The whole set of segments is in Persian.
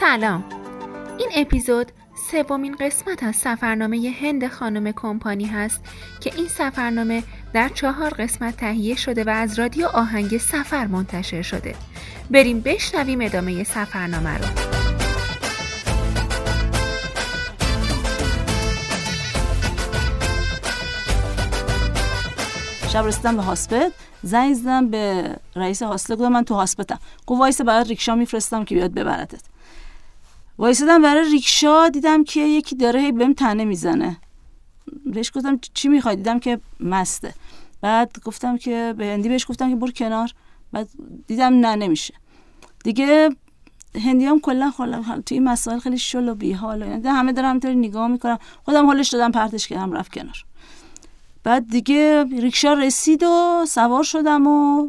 سلام. این اپیزود سومین قسمت از سفرنامه هند خانم کمپانی هست که این سفرنامه در چهار قسمت تهیه شده و از رادیو آهنگ سفر منتشر شده. بریم بشنویم ادامه سفرنامه رو. شب رسیدم به هاسپت. زنگ زدم به رئیس هاستل گفتم من تو هاسپتم. گفت وایسا برات ریکشا میفرستم که بیاد ببرتت. وایسادم برای ریکشا دیدم که یکی داره هی بهم تنه می‌زنه. بهش گفتم چی می‌خوای؟ دیدم که مسته. بعد گفتم که به هندی بهش گفتم که برو کنار. بعد دیدم نه نمیشه. دیگه هندی هم کلا توی این مسائل خیلی شل و بیحال و همه دارن همینطوری نگاه می‌کنم خودم هلش دادم پرتش کردم رفت کنار. بعد دیگه ریکشا رسید و سوار شدم و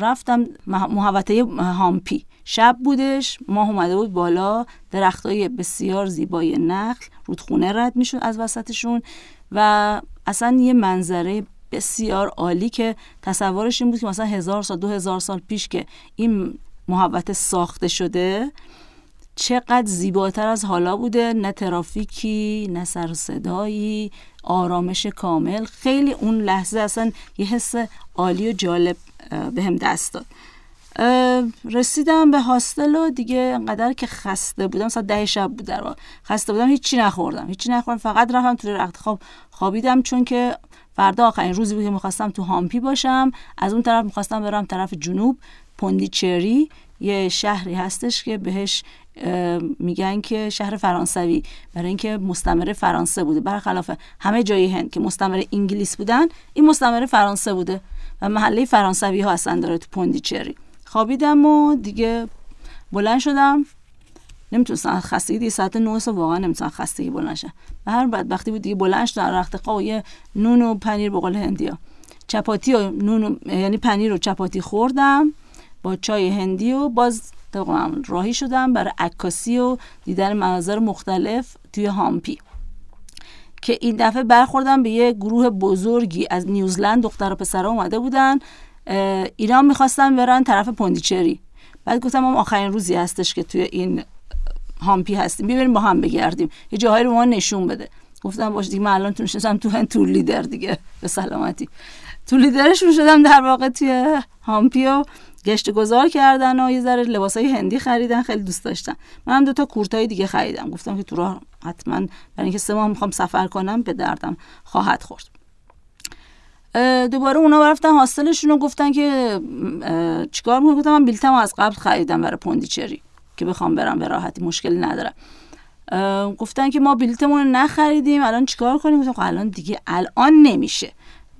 رفتم محوطه هامپی. شب بودش ماه اومده بود بالا درختای بسیار زیبای نخل رودخونه رد می‌شد از وسطشون و اصلا یه منظره بسیار عالی که تصورش این بود که مثلا هزار سال دو هزار سال پیش که این محوطه ساخته شده چقدر زیباتر از حالا بوده. نه ترافیکی نه سر صدایی آرامش کامل. خیلی اون لحظه اصلا یه حس عالی و جالب به هم دست داد. رسیدم به هاستل و دیگه انقدر که خسته بودم مثلا ده شب بود در خسته بودم هیچی نخوردم هیچی نخوردم. فقط رفتم توی رخت خواب خوابیدم چون که فردا آخرین روزی بود که می‌خواستم تو هامپی باشم. از اون طرف می‌خواستم برم طرف جنوب پوندیچری. یه شهری هستش که بهش میگن که شهر فرانسوی. برای اینکه مستمر فرانسه بوده. برخلاف همه جای هند که مستمر انگلیس بودن این مستمر فرانسه بوده. و محله فرانسوی ها هستن داره تو پوندیچری. خوابیدم و دیگه بلند شدم. نمی‌تونستم خستگی ساعت 9 واقعا نمی‌تونستم خستگی بلند شم. به هر بدبختی بود دیگه بلند شدم رخت خواب یه نون و پنیر به قول هندیا. چپاتی و نون و... یعنی پنیر و چپاتی خوردم با چای هندی و باز راهی شدم برای عکاسی و دیدن مناظر مختلف توی هامپی. که این دفعه برخوردم به یه گروه بزرگی از نیوزلند دختر و پسرها اومده بودن. اینا می‌خواستن برن طرف پوندیچری. بعد گفتم ما آخرین روزی هستش که توی این هامپی هستیم. ببینیم با هم بگردیم. یه جاهایی رو ما نشون بده. گفتم باش دیگه من الان تو تو هن تور لیدر دیگه. به سلامتی. تور لیدرشون شدم در واقع توی هامپی و گشت گذار کردن و یه ذره لباسای هندی خریدن خیلی دوست داشتن. من دو تا کورتای دیگه خریدم. گفتم که تو راه حتما برای اینکه سه ماه می‌خوام سفر کنم به دردم خواهد خورد. دوباره اونا رفتن هاستلشون رو گفتن که چیکار می‌کنم گفتم من بیلتم از قبل خریدم برای پوندیچری که بخوام برم به راحتی مشکلی ندارم. گفتن که ما بلیتمون رو نخریدیم الان چیکار کنیم؟ گفتم خب الان دیگه الان نمیشه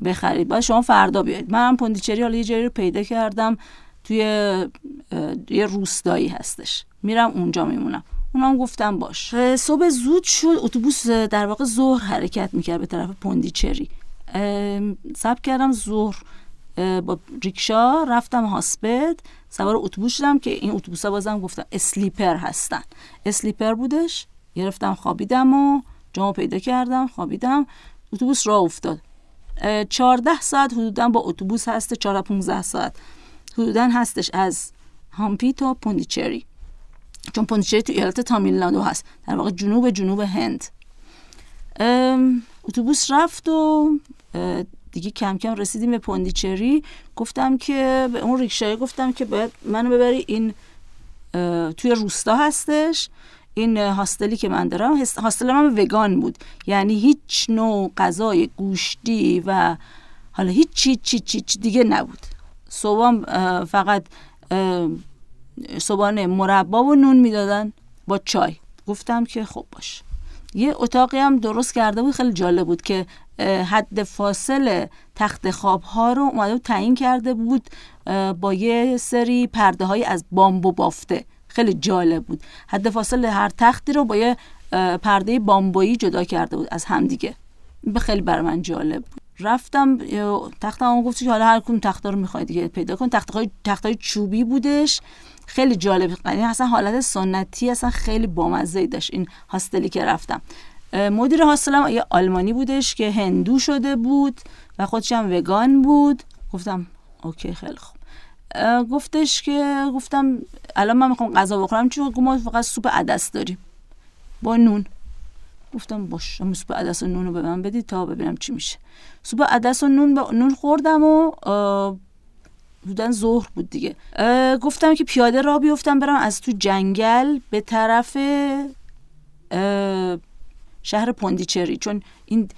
بخرید باید شما فردا بیاید. منم پوندیچری حالا یه جایی رو پیدا کردم توی یه روستایی هستش. میرم اونجا میمونم. اونام گفتم باش. صبح زود شد اتوبوس در واقع ظهر حرکت می‌کرد به طرف پوندیچری. سب کردم ظهر با ریکشا رفتم هاسپت. سوار اتوبوس شدم که این اتوبوس ها بازم گفتم اسلیپر هستن. اسلیپر بودش. گرفتم خوابیدم و جامو پیدا کردم خوابیدم. اتوبوس راه افتاد. چهارده ساعت حدودا با اتوبوس هست چهارده 15 ساعت. حدودا هستش از هامپی تا پوندیچری چون پوندیچری تو ایالت تامیلنادو هست. در واقع جنوب جنوب هند. اتوبوس رفت و دیگه کم کم رسیدیم به پوندیچری. گفتم که به اون ریکشایی گفتم که باید منو ببری این توی روستا هستش. این هاستلی که من دارم هاستل من وگان بود. یعنی هیچ نوع غذای گوشتی و حالا هیچ چی چی چی دیگه نبود. صبحام فقط صبحانه مربا و نون می‌دادن با چای. گفتم که خب باش. یه اتاقی هم درست کرده بود خیلی جالب بود که حد فاصل تخت خواب ها رو اومده بود تعیین کرده بود با یه سری پرده های از بامبو بافته. خیلی جالب بود. حد فاصل هر تختی رو با یه پرده بامبویی جدا کرده بود از همدیگه به خیلی بر من جالب بود. رفتم تختم گفت که حالا هر کدوم تخت رو می‌خواید دیگه پیدا کن. تخت های تخت های چوبی بودش. خیلی جالب. یعنی اصلا حالت سنتی اصلا خیلی بامزه داشت این هاستلی که رفتم. مدیر هاستلم یه آلمانی بودش که هندو شده بود و خودش هم وگان بود. گفتم اوکی خیلی خوب. گفتش که گفتم الان من می‌خوام غذا بخورم. چون ما فقط سوپ عدس داریم. با نون. گفتم باش سوپ عدس و نون رو به من بدید تا ببینم چی میشه. سوپ عدس و نون با نون خوردم و بودن ظهر بود دیگه. گفتم که پیاده را بیفتم برم از تو جنگل به طرف شهر پوندیچری. چون این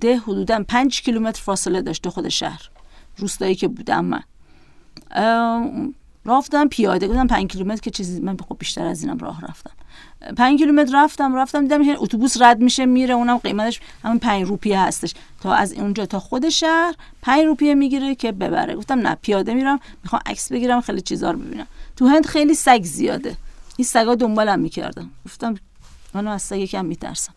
ده حدودا پنج کیلومتر فاصله داشته خود شهر روستایی که بودم من. رفتم پیاده گفتم پنج کیلومتر که چیزی من خب بیشتر از اینم راه رفتم. پنج کیلومتر رفتم رفتم دیدم که اتوبوس رد میشه میره اونم قیمتش همون پنج روپیه هستش. تا از اونجا تا خود شهر پنج روپیه می‌گیره که ببره. گفتم نه پیاده میرم می‌خوام عکس بگیرم خیلی چیزا رو ببینم. تو هند خیلی سگ زیاده. این سگا دنبالم می‌کردم گفتم منو از سگ یکم میترسم.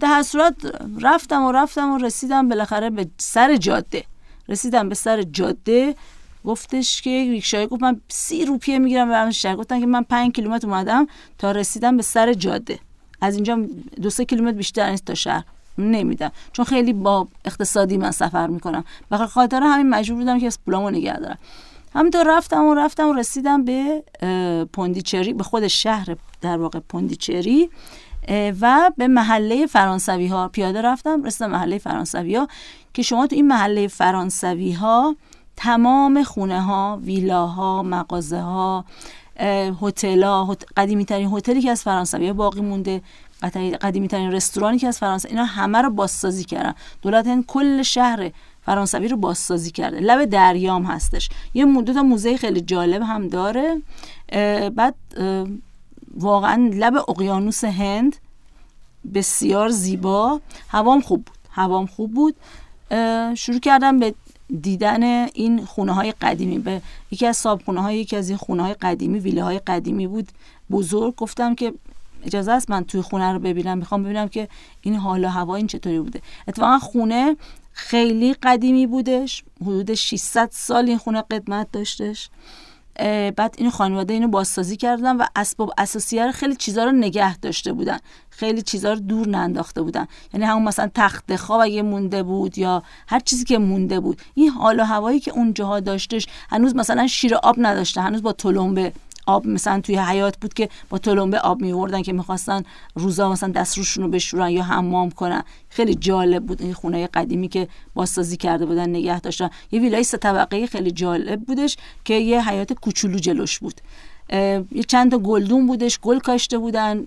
در صورت رفتم و رفتم و رسیدم بالاخره به سر جاده. رسیدم به سر جاده. گفتش که ریکشای گفت من سی روپیه می‌گیرم به شهر. گفتن که من پنج کیلومتر اومدم تا رسیدم به سر جاده. از اینجا دو سه کیلومتر بیشتر نیست تا شهر. نمیدم. چون خیلی با اقتصادی من سفر می‌کنم. بخاطر خاطر همین مجبور بودم که پولامو نگه دارم. همینطور رفتم و رفتم و رسیدم به پوندیچری به خود شهر در واقع پوندیچری و به محله فرانسوی ها پیاده رفتم رسیدم محله فرانسوی ها که شما تو این محله فرانسوی ها تمام خونه ها ویلاها مغازه ها هتل قدیمی ترین هتلی که از فرانسوی باقی مونده قدیمی ترین رستورانی که از فرانسه اینا همه رو بازسازی کردن. دولت هند کل شهر فرانسوی رو بازسازی کرده. لب دریام هستش. یه مدت موزه خیلی جالب هم داره. بعد واقعا لب اقیانوس هند بسیار زیبا. هوام خوب بود. هوام خوب بود. شروع کردم به دیدن این خونه های قدیمی. به یکی از صاحب خونه های یکی از این خونه های قدیمی ویله های قدیمی بود. بزرگ گفتم که اجازه است من توی خونه رو ببینم. می‌خوام ببینم که این حال و هوا این چطوری بوده. اتفاقا خونه خیلی قدیمی بودش. حدود 600 سال این خونه قدمت داشتش. بعد این خانواده اینو بازسازی کردن و اسباب اساسی رو خیلی چیزا رو نگه داشته بودن. خیلی چیزا رو دور ننداخته بودن. یعنی همون مثلا تخت خواب اگه مونده بود یا هر چیزی که مونده بود. این حال و هوایی که اونجاها داشتش هنوز مثلا شیر آب نداشته هنوز با تلمبه آب مثلا توی حیات بود که با تلمبه آب میوردن که می‌خواستن روزا مثلا دست روشون رو بشورن یا حمام کنن. خیلی جالب بود این خونه قدیمی که بازسازی کرده بودن نگه داشتن. یه ویلای سه طبقه خیلی جالب بودش که یه حیات کوچولو جلوش بود. یه چند تا گلدون بودش گل کاشته بودن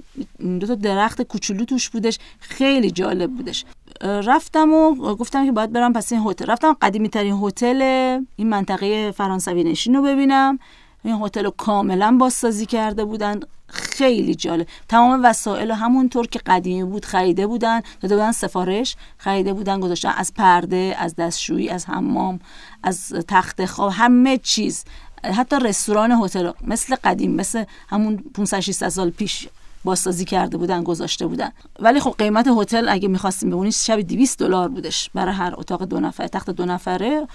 دو تا درخت کوچولو توش بودش. خیلی جالب بودش. رفتم و گفتم که باید برم پس این هتل. رفتم قدیمی ترین هتل این منطقه فرانسوی نشین رو ببینم. این هتل رو کاملا بازسازی کرده بودن. خیلی جالب. تمام وسایل همونطور که قدیمی بود خریده بودن. داده بودن سفارش. خریده بودن گذاشتن از پرده از دستشویی از حمام از تخت خواب همه چیز. حتی رستوران هتل مثل قدیم مثل همون 500 600 سال پیش بازسازی کرده بودن گذاشته بودن. ولی خب قیمت هتل اگه می‌خواستیم ببینید شب 200 دلار بودش برای هر اتاق دو نفره تخت دو نفره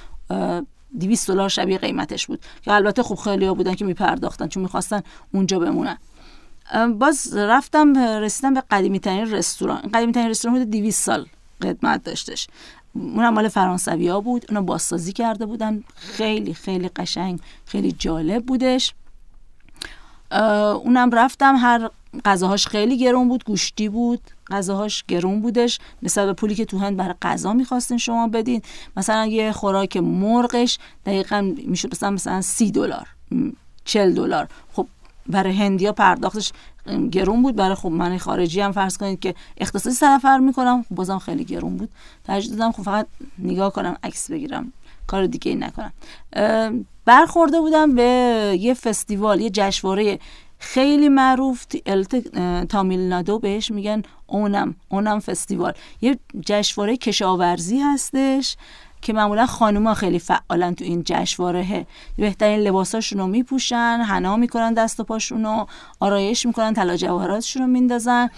200 دلار شبیه قیمتش بود. که البته خب خیلی ها بودن که میپرداختن چون می‌خواستن اونجا بمونن. باز رفتم رسیدم به قدیمی ترین رستوران. قدیمی ترین رستوران بود 200 سال قدمت داشتش. اون مال فرانسوی ها بود. اونو بازسازی کرده بودن. خیلی خیلی قشنگ خیلی جالب بودش. اونم رفتم. هر غذاهاش خیلی گرون بود گوشتی بود غذاهاش گرون بودش. نسبت به پولی که تو هند برای غذا می‌خواستین شما بدین. مثلا یه خوراک مرغش دقیقا میشه مثلا مثلا سی دلار چل دلار. خب برای هندیا پرداختش گرون بود. برای خب من خارجی هم فرض کنید که اختصاصی سفر می‌کنم. خب بازم خیلی گرون بود. ترجیح دادم. خب فقط نگاه کنم عکس بگیرم. کار دیگه ای نکنم برخورده بودم به یه فستیوال یه جشنواره خیلی معروف تامیل نادو بهش میگن اونم اونم فستیوال. یه جشنواره کشاورزی هستش که معمولا خانوما خیلی فعالن تو این جشنواره بهترین لباساشون رو میپوشن حنا می‌کنن دست و پاشون رو آرایش می‌کنن طلا جواهراتشون رو میندازن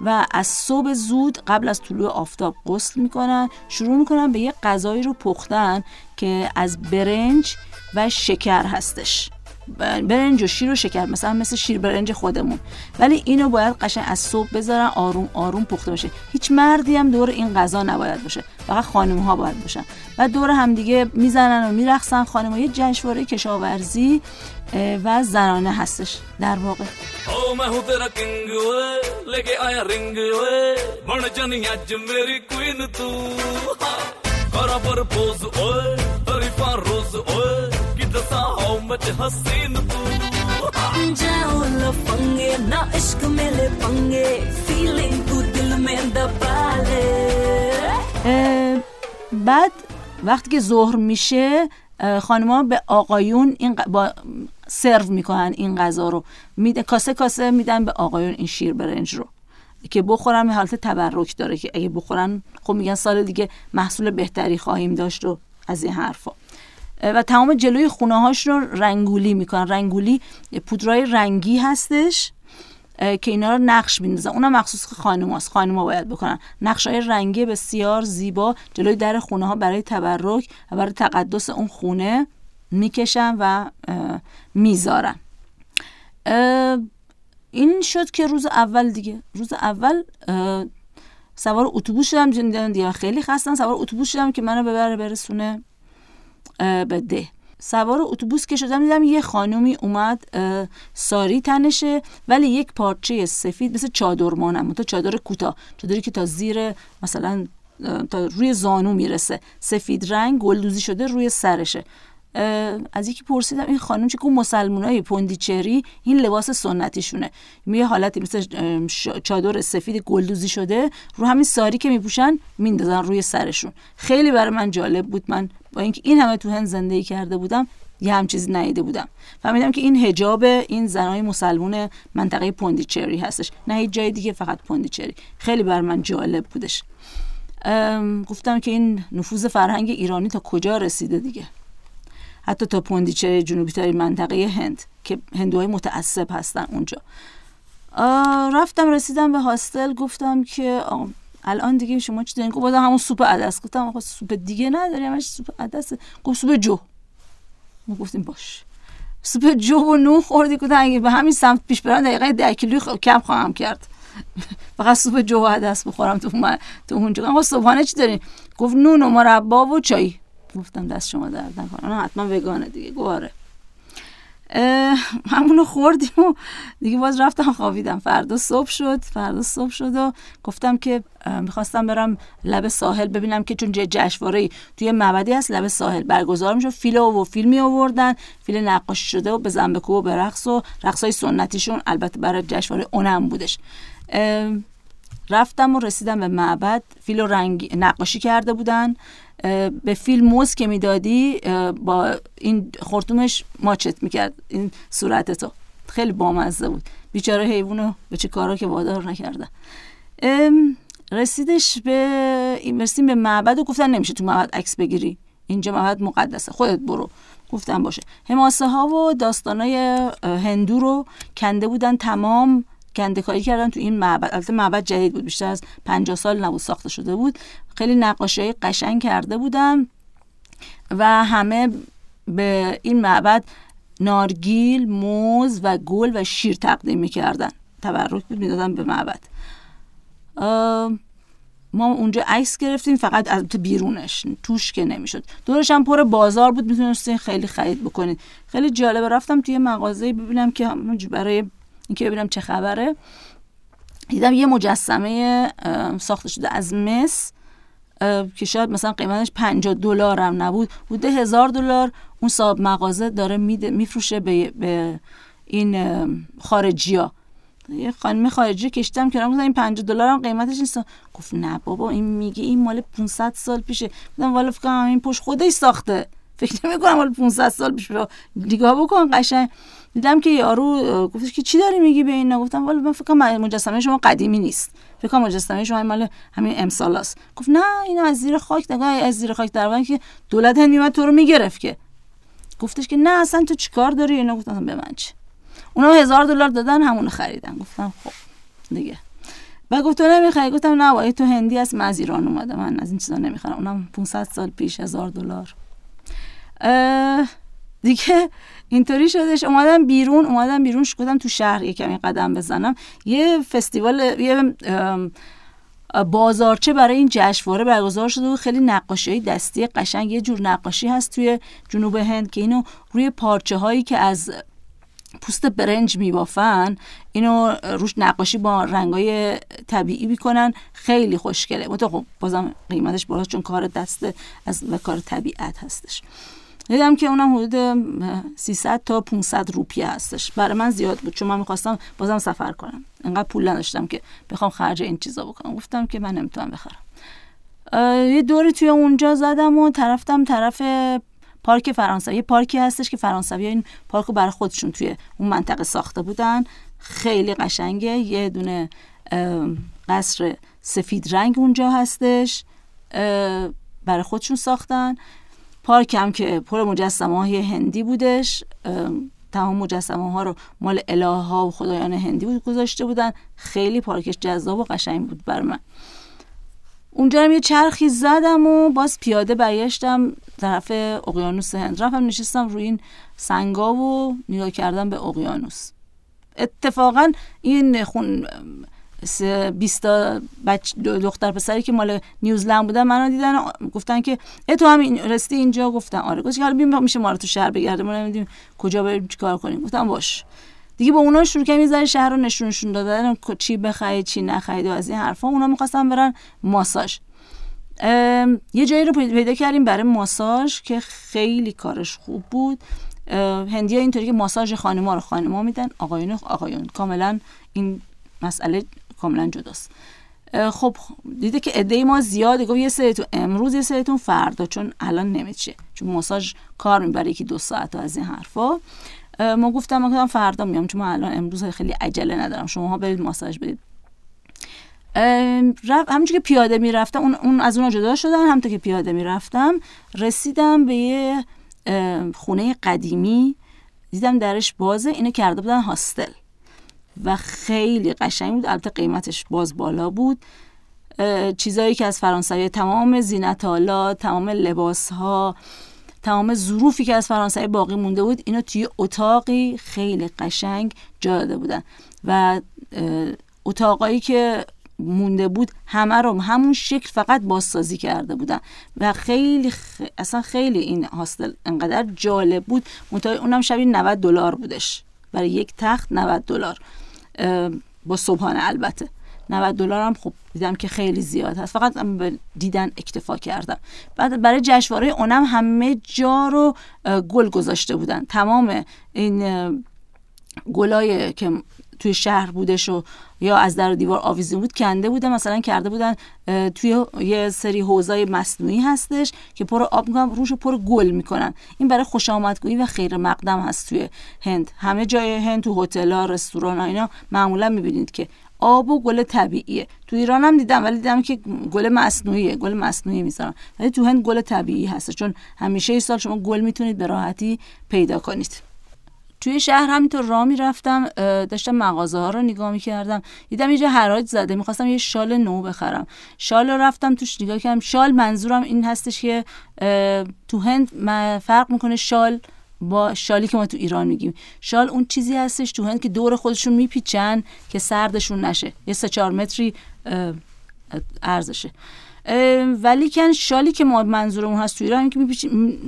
و از صبح زود قبل از طلوع آفتاب غسل می‌کنن. شروع می‌کنن به یه غذایی رو پختن که از برنج و شکر هستش. برنج و شیر و شکر مثلا مثل شیر برنج خودمون. ولی اینو باید قشنگ از صبح بذارن آروم آروم پخته بشه هیچ مردی هم دور این غذا نباید باشه. فقط خانم ها باید باشن. و دور هم دیگه می‌زنن و میرقصن. خانم ها یه جشنواره کشاورزی و زنانه هستش در واقع. بعد وقتی که ظهر میشه خانما به آقایون این با سرو می‌کنن این غذا رو میده کاسه کاسه میدن به آقایون این شیر برنج رو که بخورن حالت تبرک داره که اگه بخورن خب میگن سال دیگه محصول بهتری خواهیم داشت و از این حرفا و تمام جلوی خونه هاش رو رنگولی می‌کنن. رنگولی پودرای رنگی هستش که اینا رو نقش میندازن. اونم مخصوص خانم هاست. خانم ها باید بکنن. نقش های رنگی بسیار زیبا جلوی در خونه ها برای تبرک و برای تقدس اون خونه می‌کشن و می‌ذارن. این شد که روز اول دیگه. روز اول سوار اتوبوس شدم. دیگه خیلی خستن سوار اتوبوس شدم که منو ببره برسونه به ده. سوار اتوبوس که شدم دیدم یه خانومی اومد ساری تنشه ولی یک پارچه سفید مثل چادر مانم تا چادر کوتاه. چادری که تا زیر مثلا تا روی زانو می‌رسه. سفید رنگ گلدوزی شده روی سرشه. از یکی پرسیدم این خانم چه مسلمانای پوندیچری این لباس سنتیشونه. یه حالتی مثل چادر سفید گلدوزی شده رو همین ساری که میپوشن میندازن روی سرشون. خیلی برای من جالب بود. من با اینکه این همه تو هند زندگی کرده بودم یه هم چیزی ندیده بودم. فهمیدم که این هجاب این زنای مسلمون منطقه پوندیچری هستش. نه هیچ جای دیگه فقط پوندیچری. خیلی بر من جالب بودش. گفتم که این نفوذ فرهنگ ایرانی تا کجا رسیده دیگه؟ حتی تا پوندیچری جنوبی منطقه هند که هندوهای متعصب هستن اونجا. رفتم رسیدم به هاستل گفتم که الان دیگه شما چی دارین؟ گفت همون سوپ عدس. گفتم آقا سوپ دیگه نداری همش سوپ عدس گفت سوپ جو. ما گفتیم باشه. سوپ جو و نون خوردی؟ گفتم اگه به همین سمت پیش برم دقیقه ده کیلو کم خواهم کرد. فقط سوپ جو و عدس بخورم تو من تو اونجا. آقا صبحانه چی دارین؟ گفت نون و مربا و چای. گفتم دست شما درد نکنه. حتما وگانه دیگه. گواره همونو خوردیم و دیگه باز رفتم خوابیدم. فردا صبح شد. فردا صبح شد و گفتم که می‌خواستم برم لب ساحل ببینم که چون جشنواره توی معبدی هست لب ساحل برگزار میشه فیل و فیلم می آوردن فیل نقاشی شده و به زنبکو و به رقص و رقص های سنتیشون. البته برای جشنواره اونم بودش. رفتم و رسیدم به معبد. فیل و رنگ نقاشی کرده بودن. به فیلم موز که می‌دادی با این خورتومش ماچت می‌کرد. این صورت تو. خیلی بامزه بود. بیچاره حیوانو به چه کارا که وادار نکردن رسیدش به این رسیدیم به معبد و گفتن نمیشه تو معبد عکس بگیری. اینجا معبد مقدسه. خودت برو. گفتم باشه. حماسه ها و داستانای هندو رو کنده بودن تمام کنده کردن تو این معبد. البته معبد جدید بود بیشتر از 50 سال نبود ساخته شده بود. خیلی نقاشی های قشنگ کرده بودن و همه به این معبد نارگیل، موز و گل و شیر تقدیم می‌کردن. تبرک بود می‌دادن به معبد. ما اونجا عکس گرفتیم فقط از بیرونش. توش که نمی‌شد. دورش هم پر بازار بود می‌تونستین خیلی خرید بکنید خیلی جالبه رفتم توی مغازه ببینم که برای اینکه ببینم چه خبره. دیدم یه مجسمه ساخته شده از مس که شاید مثلا قیمتش 50 دلار هم نبود. بوده هزار دلار. اون صاحب مغازه داره میفروشه به, به این خارجی ها یه خانم خارجی کشتم که این 50 دلار هم قیمتش نیست. گفت نه بابا این میگه این مال 500 سال پیشه. گفتم والا فکر این پشت خودش ساخته. فکر نمی کنم مال 500 سال پیش رو نگاه بکن قشنگ. دیدم که یارو گفتش که چی داری میگی به این گفتم والا من فکر کنم مجسمه شما قدیمی نیست. فکر کنم مجسمه شما مال همین امسال است گفت نه این از زیر خاک نگاه از زیر خاک در که دولت هند میومد تو رو می‌گرفت که. گفتش که نه اصلا تو چیکار داری؟ اینا گفتم به من چه اونا هزار دلار دادن همون خریدن. گفتم خب دیگه. و گفت تو نمی‌خری؟ گفتم نه تو هندی از من از ایران اومده من از این چیزا نمی‌خرم. اونم 500 سال پیش هزار دلار. دیگه اینطوری شدش. اومدم بیرون اومدم بیرون شکودم تو شهر یه کمی قدم بزنم. یه فستیوال یه بازارچه برای این جشنواره برگزار شده و خیلی نقاشی دستی قشنگ. یه جور نقاشی هست توی جنوب هند که اینو روی پارچه هایی که از پوست برنج میبافن اینو روش نقاشی با رنگای طبیعی می‌کنن. خیلی خوشگله. خب بازم قیمتش بالاست چون کار دسته از و کار طبیعت هستش. دیدم که اونم حدود 300 تا 500 روپیه هستش. برای من زیاد بود چون من می‌خواستم بازم سفر کنم. انقدر پول نداشتم که بخوام خرج این چیزا بکنم. گفتم که من نمی‌تونم بخرم. یه دوری توی اونجا زدم و طرفتم طرف پارک فرانسوی. یه پارکی هستش که فرانسوی این پارک رو برای خودشون توی اون منطقه ساخته بودن. خیلی قشنگه. یه دونه قصر سفید رنگ اونجا هستش برای خودشون ساختن. پارک هم که پر مجسمه های هندی بودش. تمام مجسمه ها رو مال اله ها و خدایان هندی بود گذاشته بودن. خیلی پارکش جذاب و قشنگ بود بر من. اونجا هم یه چرخی زدم و باز پیاده برگشتم طرف اقیانوس هند. رفتم نشستم روی این سنگا و نگاه کردم به اقیانوس. اتفاقا این خون بیستا بچ دختر پسری که مال نیوزلند بودن منو دیدن گفتن که تو هم رستی اینجا؟ گفتن آره. گفت حالا بیم میشه ما رو تو شهر بگرده ما نمی‌دونیم کجا بریم چیکار کنیم؟ گفتم باش. دیگه با اونا شروع کردم یه شهر رو نشونشون دادن. چی بخرید چی نخرید و از این حرفا. اونا می‌خواستن برن ماساژ. یه جایی رو پیدا کردیم برای ماساژ که خیلی کارش خوب بود. هندی اینطوری که ماساژ خانما رو خانما میدن. آقایون آقایون. کاملا این مسئله کاملا جداست. خب دیده که عده ما زیاده. گفت یه سریتون امروز یه سریتون فردا چون الان نمیشه چون ماساژ کار می‌بره یکی دو ساعت از این حرفا. ما گفتم من فردا میام چون من الان امروز خیلی عجله ندارم. شما ها برید ماساژ برید رفت همونجور که پیاده می‌رفتم اون, اون از اون جدا شدن همونطور که پیاده می‌رفتم رسیدم به یه خونه قدیمی. دیدم درش بازه اینو کرده بودن هاستل. و خیلی قشنگ بود. البته قیمتش باز بالا بود. چیزایی که از فرانسوی تمام زینت تمام لباس ها تمام ظروفی که از فرانسوی باقی مونده بود اینو توی اتاقی خیلی قشنگ جا داده بودن. و اتاقایی که مونده بود همه رو همون شکل فقط بازسازی کرده بودن. و خیلی اصلا خیلی این هاستل انقدر جالب بود. منتها اونم شبیه 90 دلار بودش. برای یک تخت 90 دلار. با صبحانه البته. 90 دلار هم خب دیدم که خیلی زیاد هست. فقط به دیدن اکتفا کردم. بعد برای جشنواره اونم همه جا رو گل گذاشته بودن. تمام این گلای که توی شهر بودش و یا از در دیوار آویزی بود کنده بوده مثلا کرده بودن توی یه سری حوزای مصنوعی هستش که پر آب می‌کنن روش پر گل می‌کنن. این برای خوش آمدگویی و خیر مقدم هست توی هند. همه جای هند تو هتل ها رستوران ها اینا معمولا می‌بینید که آب و گل طبیعیه. تو ایران هم دیدم ولی دیدم که گل مصنوعیه گل مصنوعی می‌ذارن. ولی تو هند گل طبیعی هست. چون همیشه ای سال شما گل می‌تونید به راحتی پیدا کنید. توی شهر همینطور راه می‌رفتم داشتم مغازه ها رو نگاه می‌کردم. دیدم یه جا حراج زده می‌خواستم یه شال نو بخرم. شال رفتم توش نگاه کردم. شال منظورم این هستش که تو هند فرق می‌کنه شال با شالی که ما تو ایران میگیم. شال اون چیزی هستش تو هند که دور خودشون میپیچن که سردشون نشه. یه سه چهار متری ارزشه. ولی کن شالی که ما منظورمون هست تو ایران که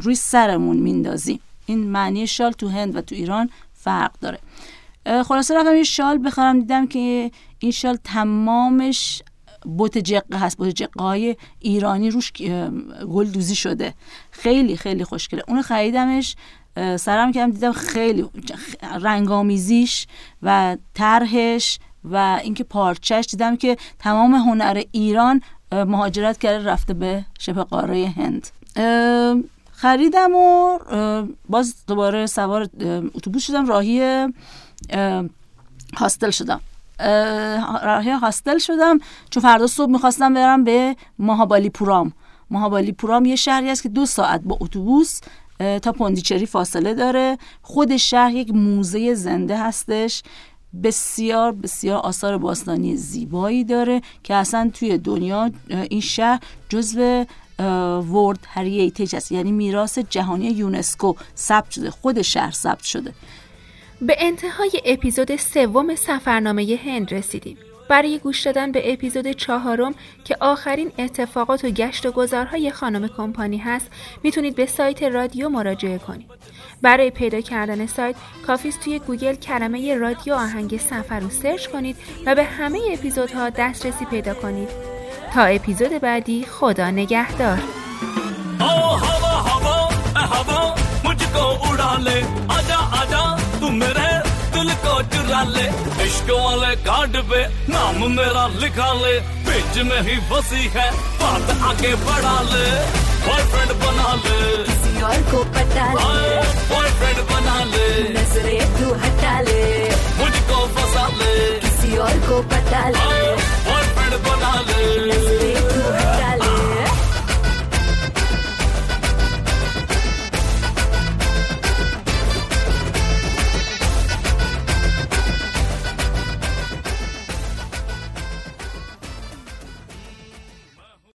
روی سرمون میندازیم این معنی شال تو هند و تو ایران فرق داره. خلاصه رفتم یه شال بخرم دیدم که این شال تمامش بوت جقه هست بوت جقه های ایرانی روش گل دوزی شده. خیلی خیلی خوشگله. اون خریدمش سرم کردم دیدم خیلی رنگامیزیش و طرحش و اینکه پارچش دیدم که تمام هنر ایران مهاجرت کرده رفته به شبه قاره هند. خریدم و باز دوباره سوار اتوبوس شدم راهی هاستل شدم. راهی هاستل شدم چون فردا صبح می‌خواستم برم به ماهابالی پورام ماهابالی پورام یه شهری است که دو ساعت با اتوبوس تا پوندیچری فاصله داره. خود شهر یک موزه زنده هستش. بسیار بسیار آثار باستانی زیبایی داره که اصلا توی دنیا این شهر جزو World Heritage هست یعنی میراث جهانی یونسکو ثبت شده خود شهر ثبت شده. به انتهای اپیزود سوم سفرنامه هند رسیدیم. برای گوش دادن به اپیزود چهارم که آخرین اتفاقات و گشت و گذارهای خانم کمپانی هست می‌تونید به سایت رادیو مراجعه کنید. برای پیدا کردن سایت کافیست توی گوگل کلمه رادیو آهنگ سفر رو search کنید و به همه اپیزودها دسترسی پیدا کنید. تا اپیزود بعدی خدا نگهدار चुरा ले इश्क वाले कार्ड पे नाम मेरा लिखा ले पेज में ही बसी है बात आगे बढ़ा ले बॉयफ्रेंड बना ले किसी और को पटा ले बॉयफ्रेंड बना ले नजरे तू हटा ले मुझको फंसा ले किसी और को पटा ले बोला ले